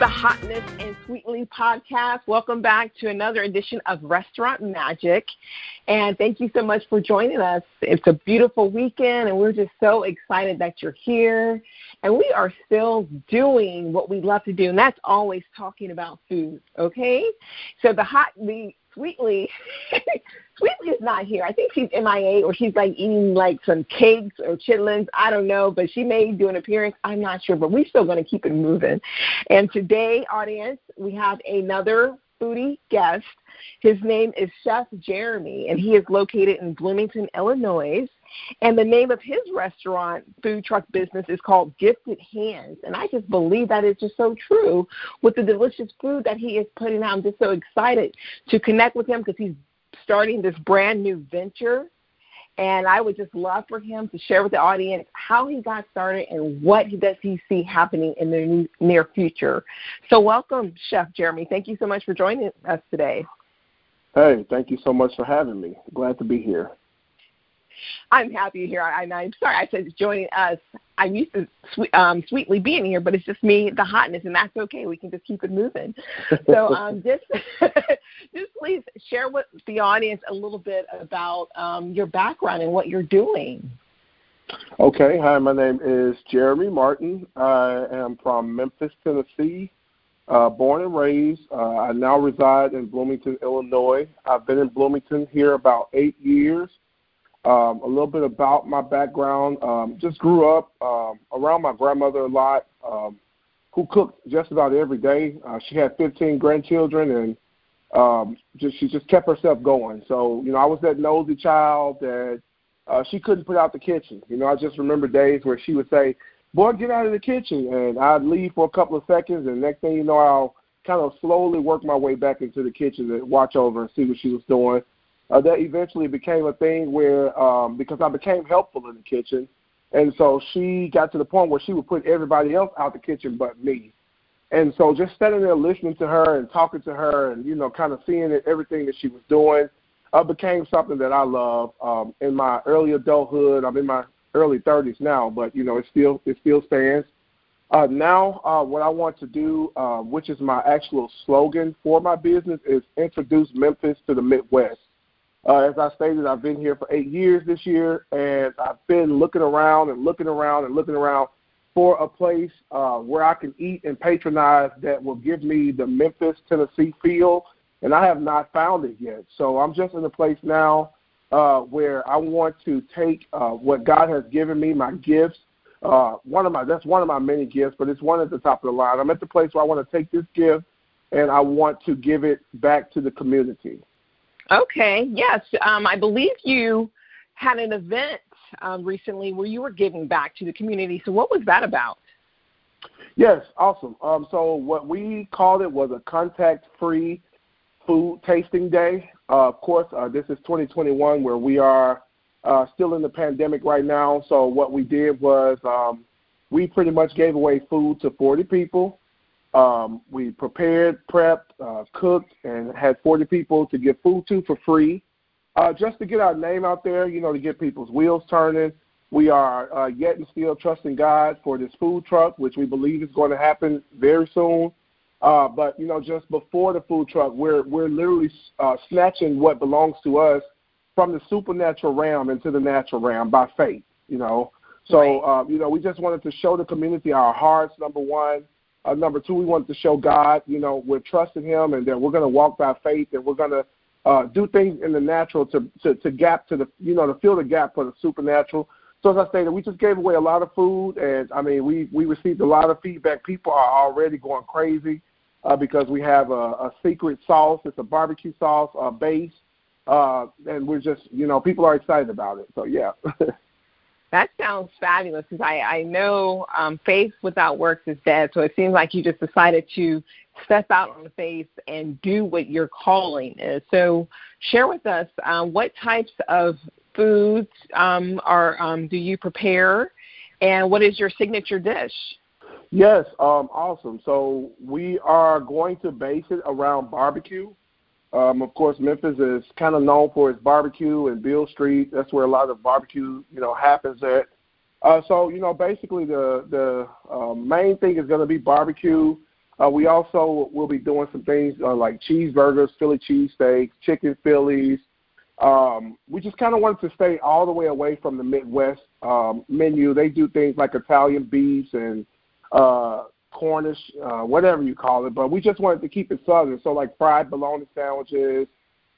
the Hotness and Sweetly podcast. Welcome back to another edition of Restaurant Magic. And thank you so much for joining us. It's a beautiful weekend, and we're just so excited that you're here. And we are still doing what we love to do, and that's always talking about food, okay? So the hot, the Sweetly, Sweetly is not here. I think she's MIA or she's like eating like some cakes or chitlins. I don't know, but she may do an appearance. I'm not sure, but we're still going to keep it moving. And today, audience, we have another foodie guest. His name is Chef Jeremy, and he is located in Bloomington, Illinois. And the name of his restaurant food truck business is called Gifted Hands. And I just believe that is just so true with the delicious food that he is putting out. I'm just so excited to connect with him because he's starting this brand new venture. And I would just love for him to share with the audience how he got started and what does he see happening in the near future. So, welcome, Chef Jeremy. Thank you so much for joining us today. Hey, thank you so much for having me. Glad to be here. I'm happy here. I, I'm sorry I said joining us. I'm used to sweet, um, sweetly being here, but it's just me, the hotness, and that's okay. We can just keep it moving. So um, just, just please share with the audience a little bit about um, your background and what you're doing. Okay. Hi, my name is Jeremy Martin. I am from Memphis, Tennessee. Uh, born and raised. Uh, I now reside in Bloomington, Illinois. I've been in Bloomington here about eight years. Um, a little bit about my background. Um, just grew up um, around my grandmother a lot, um, who cooked just about every day. Uh, she had 15 grandchildren, and um, just she just kept herself going. So you know, I was that nosy child that uh, she couldn't put out the kitchen. You know, I just remember days where she would say, "Boy, get out of the kitchen," and I'd leave for a couple of seconds, and next thing you know, I'll kind of slowly work my way back into the kitchen to watch over and see what she was doing uh, that eventually became a thing where um, because I became helpful in the kitchen, and so she got to the point where she would put everybody else out the kitchen but me. And so just standing there listening to her and talking to her and you know kind of seeing it, everything that she was doing uh, became something that I love. Um, in my early adulthood, I'm in my early 30s now, but you know it still it still stands. Uh, now, uh, what I want to do, uh, which is my actual slogan for my business, is introduce Memphis to the Midwest. Uh, as I stated, I've been here for eight years this year, and I've been looking around and looking around and looking around for a place uh, where I can eat and patronize that will give me the Memphis, Tennessee feel, and I have not found it yet. So I'm just in a place now uh, where I want to take uh, what God has given me, my gifts. Uh, one of my that's one of my many gifts, but it's one at the top of the line. I'm at the place where I want to take this gift and I want to give it back to the community. Okay, yes. Um, I believe you had an event um, recently where you were giving back to the community. So, what was that about? Yes, awesome. Um, so, what we called it was a contact free food tasting day. Uh, of course, uh, this is 2021 where we are uh, still in the pandemic right now. So, what we did was um, we pretty much gave away food to 40 people. Um, we prepared, prepped, uh, cooked, and had 40 people to give food to for free, uh, just to get our name out there, you know, to get people's wheels turning. We are uh, yet and still trusting God for this food truck, which we believe is going to happen very soon. Uh, but you know, just before the food truck, we're we're literally uh, snatching what belongs to us from the supernatural realm into the natural realm by faith. You know, so right. uh, you know, we just wanted to show the community our hearts. Number one, uh, number two, we wanted to show God, you know, we're trusting Him, and that we're going to walk by faith, and we're going to uh, do things in the natural to, to to gap to the, you know, to fill the gap for the supernatural. So as I stated, we just gave away a lot of food, and I mean, we we received a lot of feedback. People are already going crazy uh, because we have a, a secret sauce. It's a barbecue sauce uh, base, uh, and we're just, you know, people are excited about it. So yeah. That sounds fabulous because I, I know um, faith without works is dead. So it seems like you just decided to step out on faith and do what your calling is. So share with us um, what types of foods um, are um, do you prepare, and what is your signature dish? Yes, um, awesome. So we are going to base it around barbecue. Um, of course, Memphis is kind of known for its barbecue and Beale Street. That's where a lot of barbecue, you know, happens at. Uh, so, you know, basically the the uh, main thing is going to be barbecue. Uh, we also will be doing some things uh, like cheeseburgers, Philly cheesesteaks, chicken Phillies. Um, we just kind of wanted to stay all the way away from the Midwest um, menu. They do things like Italian beefs and uh, Cornish, uh, whatever you call it, but we just wanted to keep it southern. So like fried bologna sandwiches,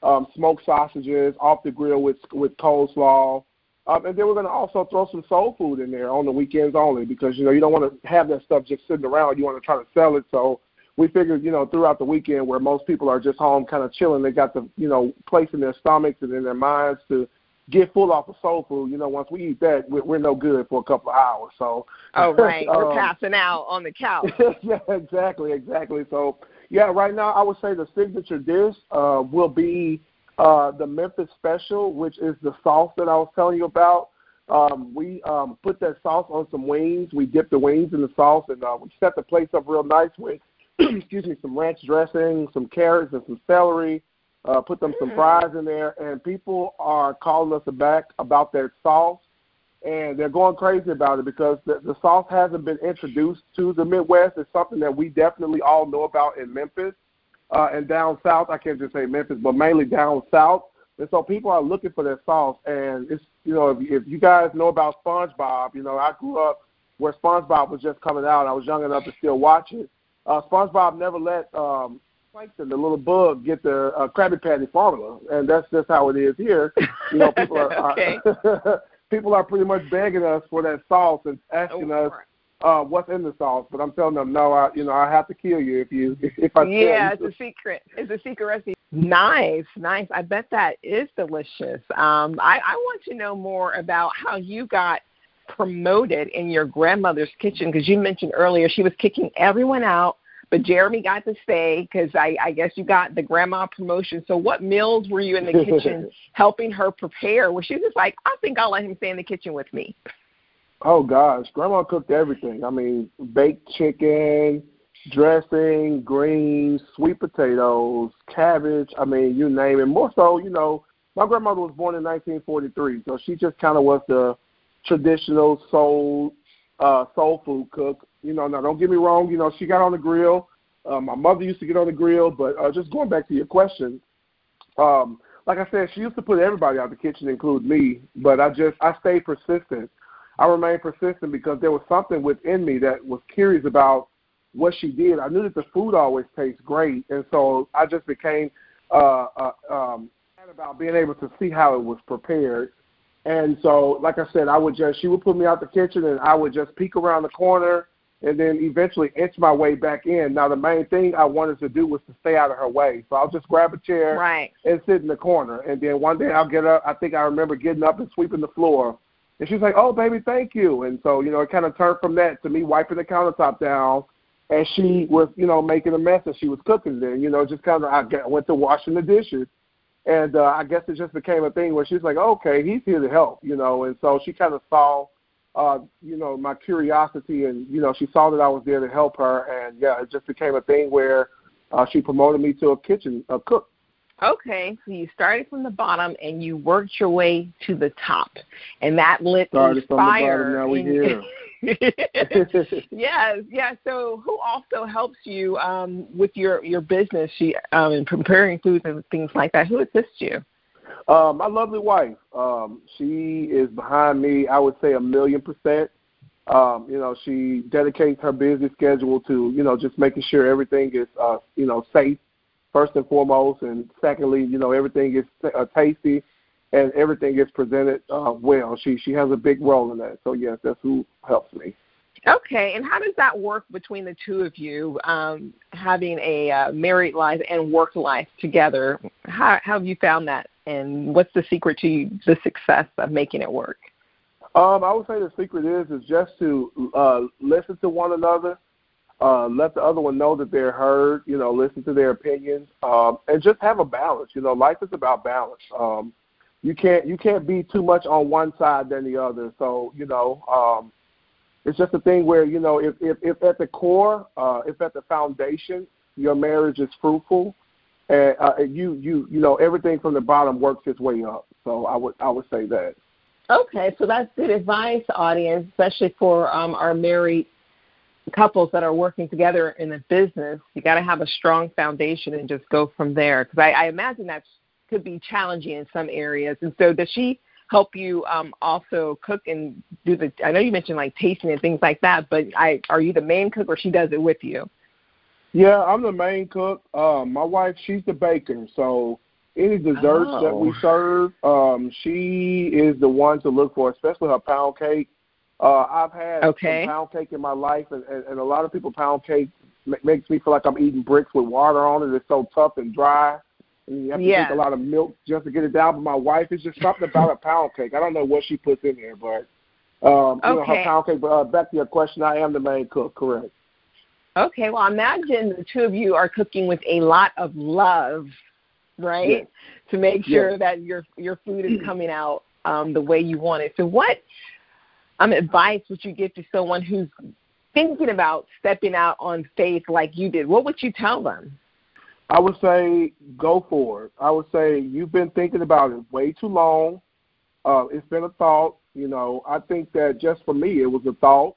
um, smoked sausages off the grill with with coleslaw. Um, and then we're going to also throw some soul food in there on the weekends only because you know you don't want to have that stuff just sitting around. You want to try to sell it. So we figured, you know, throughout the weekend where most people are just home kind of chilling, they got the you know place in their stomachs and in their minds to get full off of soul food. You know, once we eat that, we're, we're no good for a couple of hours. So oh right, um, we're passing out on the couch. yeah, exactly, exactly. So yeah, right now I would say the signature dish uh, will be uh, the Memphis Special, which is the sauce that I was telling you about. Um, we um, put that sauce on some wings. We dip the wings in the sauce, and uh, we set the place up real nice with, excuse me, some ranch dressing, some carrots, and some celery. Uh, put them some mm-hmm. fries in there, and people are calling us back about that sauce, and they're going crazy about it because the, the sauce hasn't been introduced to the Midwest. It's something that we definitely all know about in Memphis uh, and down south. I can't just say Memphis, but mainly down south. And so people are looking for that sauce. And it's you know if, if you guys know about SpongeBob, you know I grew up where SpongeBob was just coming out. I was young enough to still watch it. Uh, SpongeBob never let um, Plankton, the little bug, get the uh, Krabby Patty formula, and that's just how it is here. You know, people are, okay. are people are pretty much begging us for that sauce and asking oh, us uh, what's in the sauce, but I'm telling them no. I you know I have to kill you if you if I yeah. It's a secret. It's a secret recipe. Nice, nice. I bet that is delicious. Um, I I want to know more about how you got promoted in your grandmother's kitchen because you mentioned earlier she was kicking everyone out but Jeremy got to stay because I, I guess you got the grandma promotion. So what meals were you in the kitchen helping her prepare? Where she was just like, I think I'll let him stay in the kitchen with me. Oh gosh, Grandma cooked everything. I mean, baked chicken, dressing, greens, sweet potatoes, cabbage. I mean, you name it. More so, you know, my grandmother was born in 1943, so she just kind of was the traditional soul uh, soul food cook. You know, now don't get me wrong. You know, she got on the grill. Uh, my mother used to get on the grill, but uh, just going back to your question, um, like I said, she used to put everybody out the kitchen, include me. But I just I stayed persistent. I remained persistent because there was something within me that was curious about what she did. I knew that the food always tastes great, and so I just became uh, uh, um, about being able to see how it was prepared. And so, like I said, I would just she would put me out the kitchen, and I would just peek around the corner, and then eventually inch my way back in. Now, the main thing I wanted to do was to stay out of her way, so I'll just grab a chair right. and sit in the corner, and then one day I'll get up. I think I remember getting up and sweeping the floor and she's like, "Oh, baby, thank you." And so, you know, it kind of turned from that to me wiping the countertop down, and she was, you know, making a mess as she was cooking. Then, you know, just kind of I went to washing the dishes, and uh, I guess it just became a thing where she's like, "Okay, he's here to help," you know. And so she kind of saw, uh, you know, my curiosity, and you know, she saw that I was there to help her, and yeah, it just became a thing where uh, she promoted me to a kitchen a cook. Okay, so you started from the bottom and you worked your way to the top, and that lit started the fire. From the bottom, now we here. yes, yes. So, who also helps you um, with your your business? She um, in preparing foods and things like that. Who assists you? Uh, my lovely wife. Um, she is behind me. I would say a million percent. Um, you know, she dedicates her busy schedule to you know just making sure everything is uh, you know safe first and foremost, and secondly, you know, everything is uh, tasty and everything is presented uh, well. She she has a big role in that. So yes, that's who helps me. Okay, and how does that work between the two of you, um, having a uh, married life and work life together? How, how have you found that, and what's the secret to the success of making it work? Um, I would say the secret is is just to uh, listen to one another uh, let the other one know that they're heard. You know, listen to their opinions, um, and just have a balance. You know, life is about balance. Um, you can't you can't be too much on one side than the other. So you know, um, it's just a thing where you know if if, if at the core, uh, if at the foundation, your marriage is fruitful, and uh, you you you know everything from the bottom works its way up. So I would I would say that. Okay, so that's good advice, audience, especially for um, our married couples that are working together in a business, you got to have a strong foundation and just go from there. Because I, I imagine that could be challenging in some areas. And so, does she help you um, also cook and do the? I know you mentioned like tasting and things like that, but I are you the main cook or she does it with you? Yeah, I'm the main cook. Um, my wife, she's the baker, so any desserts oh. that we oh. serve, um, she is the one to look for, especially her pound cake. Uh, I've had okay. pound cake in my life, and, and, and a lot of people pound cake makes me feel like I'm eating bricks with water on it. It's so tough and dry. And you have to yeah. drink a lot of milk just to get it down. But my wife is just something about a pound cake. I don't know what she puts in there, but um, okay. you know her pound cake. But uh, back to your question, I am the main cook. Correct. Okay, well, imagine the two of you are cooking with a lot of love, right? Yes. To make sure yes. that your your food is coming out um, the way you want it. So, what um, advice would you give to someone who's thinking about stepping out on faith like you did? What would you tell them? I would say go for it. I would say you've been thinking about it way too long. Uh, it's been a thought. You know, I think that just for me, it was a thought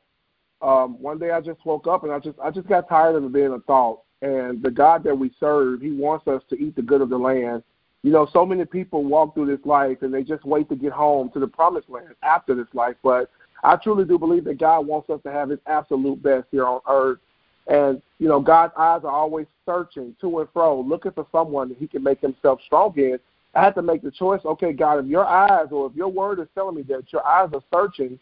um, one day I just woke up and I just I just got tired of it being a thought. And the God that we serve, He wants us to eat the good of the land. You know, so many people walk through this life and they just wait to get home to the promised land after this life. But I truly do believe that God wants us to have His absolute best here on earth. And you know, God's eyes are always searching to and fro, looking for someone that He can make Himself strong in. I had to make the choice. Okay, God, if Your eyes or if Your Word is telling me that Your eyes are searching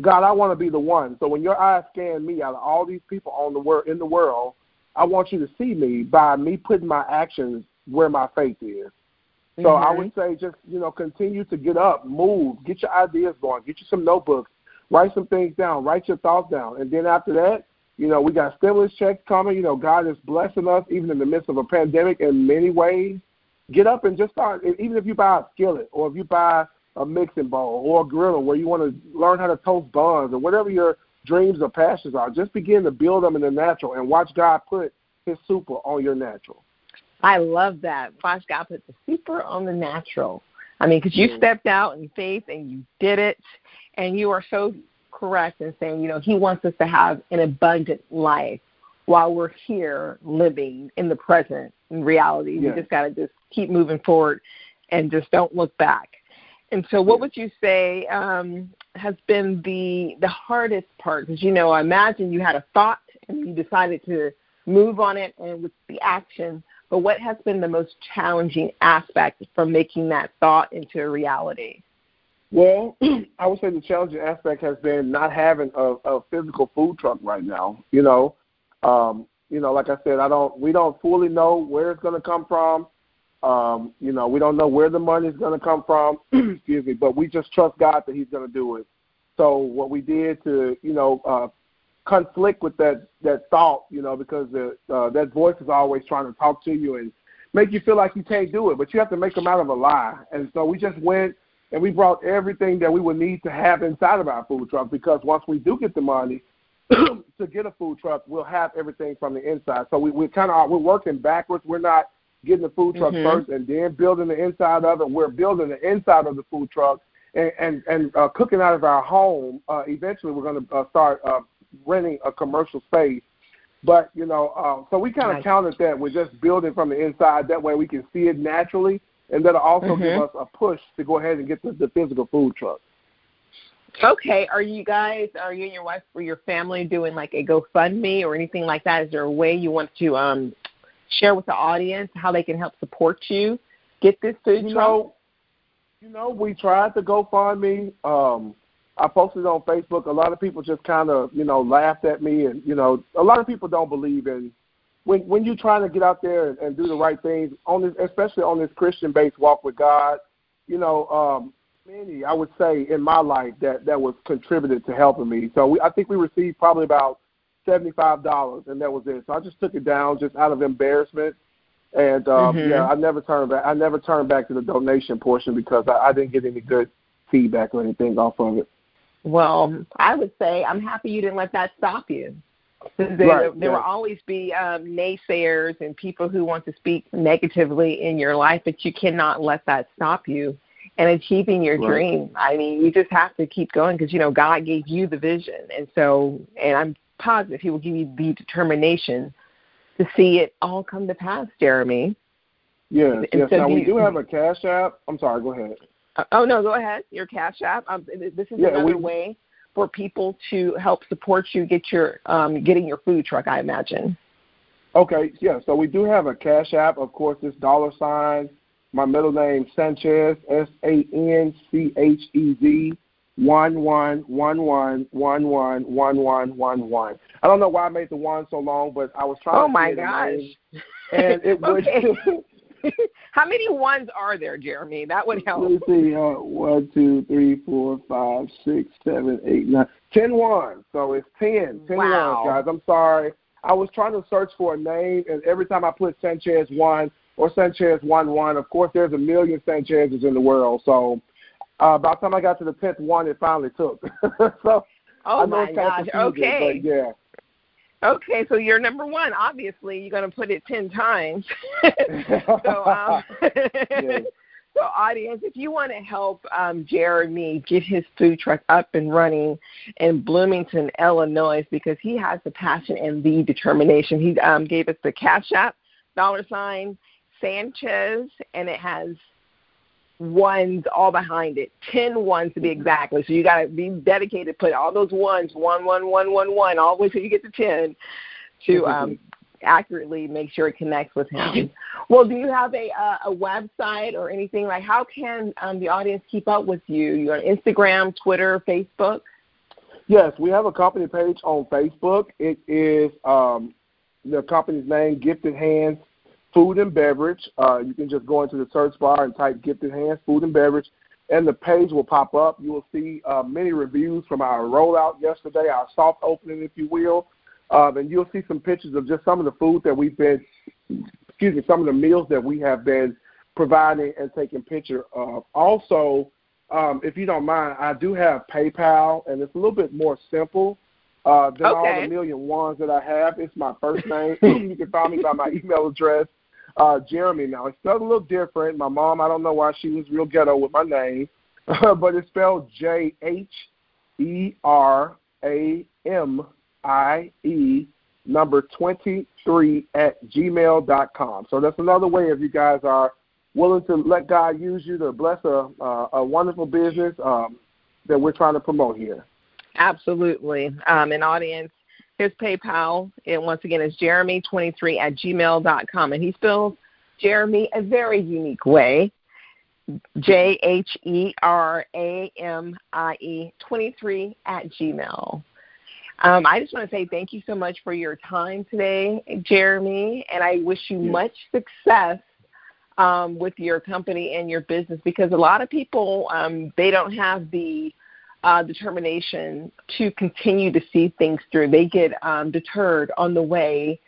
God, I want to be the one. So when your eyes scan me out of all these people on the world in the world, I want you to see me by me putting my actions where my faith is. So mm-hmm. I would say just, you know, continue to get up, move, get your ideas going, get you some notebooks, write some things down, write your thoughts down. And then after that, you know, we got stimulus checks coming. You know, God is blessing us even in the midst of a pandemic in many ways. Get up and just start. Even if you buy a skillet or if you buy a mixing bowl or a griddle where you want to learn how to toast buns or whatever your dreams or passions are. Just begin to build them in the natural and watch God put His super on your natural. I love that. Watch God put the super on the natural. I mean, because you stepped out in faith and you did it, and you are so correct in saying, you know, He wants us to have an abundant life while we're here living in the present in reality. Yeah. We just got to just keep moving forward and just don't look back. And so, what would you say um, has been the the hardest part? Because you know, I imagine you had a thought and you decided to move on it and with the action. But what has been the most challenging aspect from making that thought into a reality? Well, I would say the challenging aspect has been not having a, a physical food truck right now. You know, um, you know, like I said, I don't. We don't fully know where it's going to come from. Um, you know, we don't know where the money is going to come from. excuse me, but we just trust God that He's going to do it. So what we did to, you know, uh, conflict with that that thought, you know, because the uh, that voice is always trying to talk to you and make you feel like you can't do it, but you have to make them out of a lie. And so we just went and we brought everything that we would need to have inside of our food truck because once we do get the money to get a food truck, we'll have everything from the inside. So we we kind of we're working backwards. We're not getting the food truck mm-hmm. first, and then building the inside of it. We're building the inside of the food truck and and, and uh, cooking out of our home. Uh, eventually, we're going to uh, start uh, renting a commercial space. But you know, uh, so we kind of nice. counted that with just building from the inside. That way, we can see it naturally, and that'll also mm-hmm. give us a push to go ahead and get the, the physical food truck. Okay, are you guys, are you and your wife or your family doing like a GoFundMe or anything like that? Is there a way you want to um, share with the audience how they can help support you get this food you truck? Know, you know, we tried to GoFundMe. Um, I posted on Facebook. A lot of people just kind of, you know, laughed at me, and you know, a lot of people don't believe in when when you're trying to get out there and, and do the right things on this, especially on this Christian-based walk with God. You know, um, many I would say in my life that that was contributed to helping me. So we, I think we received probably about seventy-five dollars, and that was it. So I just took it down just out of embarrassment, and um, mm-hmm. yeah, I never turned back. I never turned back to the donation portion because I, I didn't get any good feedback or anything off of it. Well, I would say I'm happy you didn't let that stop you. There, right, there will always be um, naysayers and people who want to speak negatively in your life, but you cannot let that stop you and achieving your right. dream. I mean, you just have to keep going because you know God gave you the vision, and so and I'm positive He will give you the determination to see it all come to pass, Jeremy. Yes, yes. Now, we do have a Cash App. I'm sorry, go ahead. Uh, oh, no, go ahead. Your Cash App. Um, this is yeah, another we, way for people to help support you get your um, getting your food truck, I imagine. Okay, yeah. So we do have a Cash App. Of course, it's dollar sign. My middle name Sanchez S A N C H E Z one one one one one one one one one one. I don't know why I made the one so long, but I was trying. Oh to my gosh! And it would. How many ones are there, Jeremy? That would help. Let's see. Uh, one, two, three, four, five, six, seven, eight, nine, ten ones. So it's ten. Ten wow. ones, guys. I'm sorry. I was trying to search for a name, and every time I put Sanchez one or Sanchez one one, of course, there's a million Sanchez's in the world. So uh, by the time I got to the tenth one, it finally took. so oh I know my gosh. Okay. But yeah. Okay, so you're number one. Obviously, you're going to put it ten times. so, um, so audience, if you want to help um, Jeremy get his food truck up and running in Bloomington, Illinois, because he has the passion and the determination. He um, gave us the Cash App dollar sign Sanchez, and it has ones all behind it. Ten ones to be exactly. So you got to be dedicated. Put all those ones, one, one, one, one, one, all the way till you get to ten, to um, accurately make sure it connects with him. Well, do you have a uh, a website or anything like? How can um, the audience keep up with you? You on Instagram, Twitter, Facebook? Yes, we have a company page on Facebook. It is um, the company's name, Gifted Hands food and beverage. Uh, you can just go into the search bar and type Gifted Hands Food and Beverage, and the page will pop up. You will see uh, many reviews from our rollout yesterday, our soft opening, if you will. Uh, and you'll see some pictures of just some of the food that we've been, excuse me, some of the meals that we have been providing and taking picture of. Also, um, if you don't mind, I do have PayPal, and it's a little bit more simple uh, than okay. all the million ones that I have. It's my first name. you can find me by my email address uh, Jeremy. Now it's spelled a little different. My mom, I don't know why she was real ghetto with my name, but it's spelled J H E R A M I E number 23 at gmail dot com. So that's another way if you guys are willing to let God use you to bless a, a wonderful business um, that we're trying to promote here. Absolutely. Um, an audience his PayPal, and once again, is jeremy23 at gmail.com. And he spells Jeremy a very unique way J H E R A M I E 23 at gmail. Um, I just want to say thank you so much for your time today, Jeremy, and I wish you yes. much success um, with your company and your business because a lot of people um, they don't have the uh, determination to continue to see things through. They get um, deterred on the way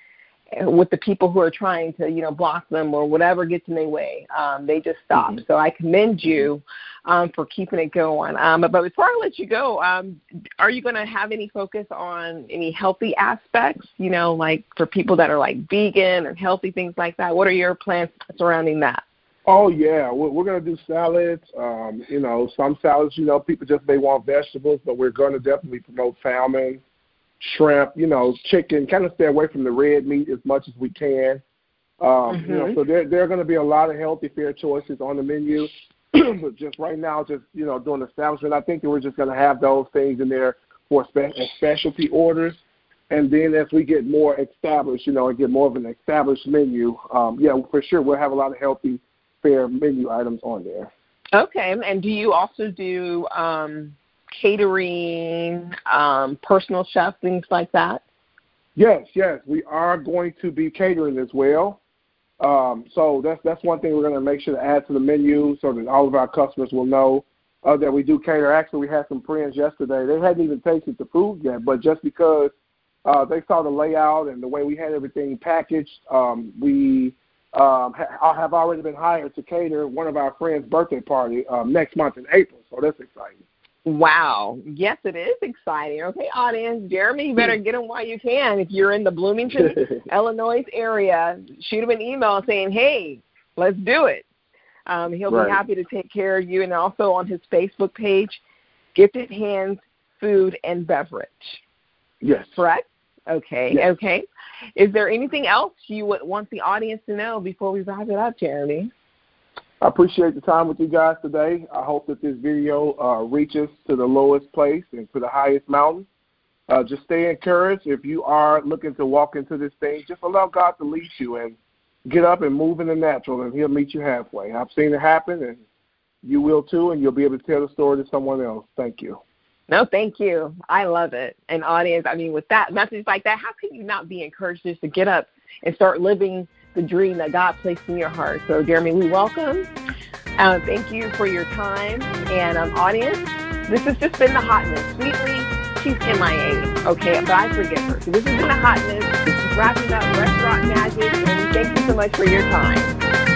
with the people who are trying to, you know, block them or whatever gets in their way. Um, they just stop. Mm-hmm. So I commend you um, for keeping it going. Um, but, before I let you go, um, are you going to have any focus on any healthy aspects? You know, like for people that are like vegan or healthy things like that. What are your plans surrounding that? Oh yeah, we're, we're going to do salads. Um, you know, some salads, you know, people just may want vegetables, but we're going to definitely promote salmon, shrimp, you know, chicken. Kind of stay away from the red meat as much as we can. Um, mm-hmm. You know, mm-hmm. so there there are going to be a lot of healthy, fair choices on the menu. but just right now, just you know, doing establishment, I think that we're just going to have those things in there for spe- specialty orders. And then as we get more established, you know, and get more of an established menu, um, yeah, for sure, we'll have a lot of healthy fair menu items on there. Okay, and do you also do um, catering, um, personal chef, things like that? Yes, yes, we are going to be catering as well. Um, so that's that's one thing we're going to make sure to add to the menu so that all of our customers will know uh, that we do cater. Actually, we had some friends yesterday; they hadn't even tasted the food yet, but just because uh, they saw the layout and the way we had everything packaged, um, we um, ha- have already been hired to cater one of our friends' birthday party um, next month in April. So that's exciting. Wow. Yes, it is exciting. Okay, audience, Jeremy, you better get him while you can. If you're in the Bloomington, Illinois area, shoot him an email saying, hey, let's do it. Um, he'll right. be happy to take care of you. And also on his Facebook page, Gifted Hands Food and Beverage. Yes. Correct? Okay, yes. okay. Is there anything else you would want the audience to know before we wrap it up, Jeremy? I appreciate the time with you guys today. I hope that this video uh, reaches to the lowest place and to the highest mountain. Uh, just stay encouraged. If you are looking to walk into this thing, just allow God to lead you and get up and move in the natural, and He'll meet you halfway. I've seen it happen, and you will too, and you'll be able to tell the story to someone else. Thank you. No, thank you. I love it. And audience, I mean, with that message like that, how can you not be encouraged just to get up and start living the dream that God placed in your heart? So, Jeremy, we welcome. Uh, thank you for your time. And um, audience, this has just been the hotness. Sweetly, she's MIA, okay? But I forgive her. So this has been the hotness. This is wrapping up Restaurant Magic. And thank you so much for your time.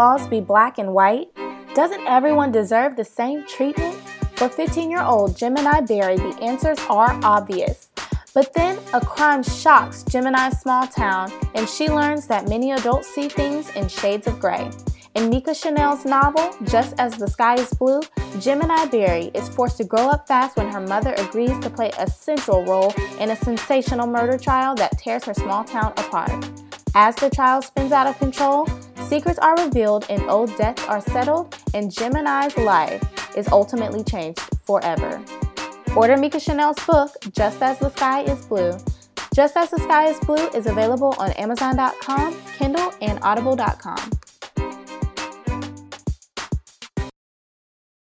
Laws be black and white? Doesn't everyone deserve the same treatment? For 15 year old Gemini Barry, the answers are obvious. But then a crime shocks Gemini's small town, and she learns that many adults see things in shades of gray. In Nika Chanel's novel, Just as the Sky is Blue, Gemini Berry is forced to grow up fast when her mother agrees to play a central role in a sensational murder trial that tears her small town apart. As the trial spins out of control, secrets are revealed and old debts are settled, and Gemini's life is ultimately changed forever. Order Mika Chanel's book, Just As the Sky is Blue. Just As the Sky is Blue is available on Amazon.com, Kindle, and Audible.com.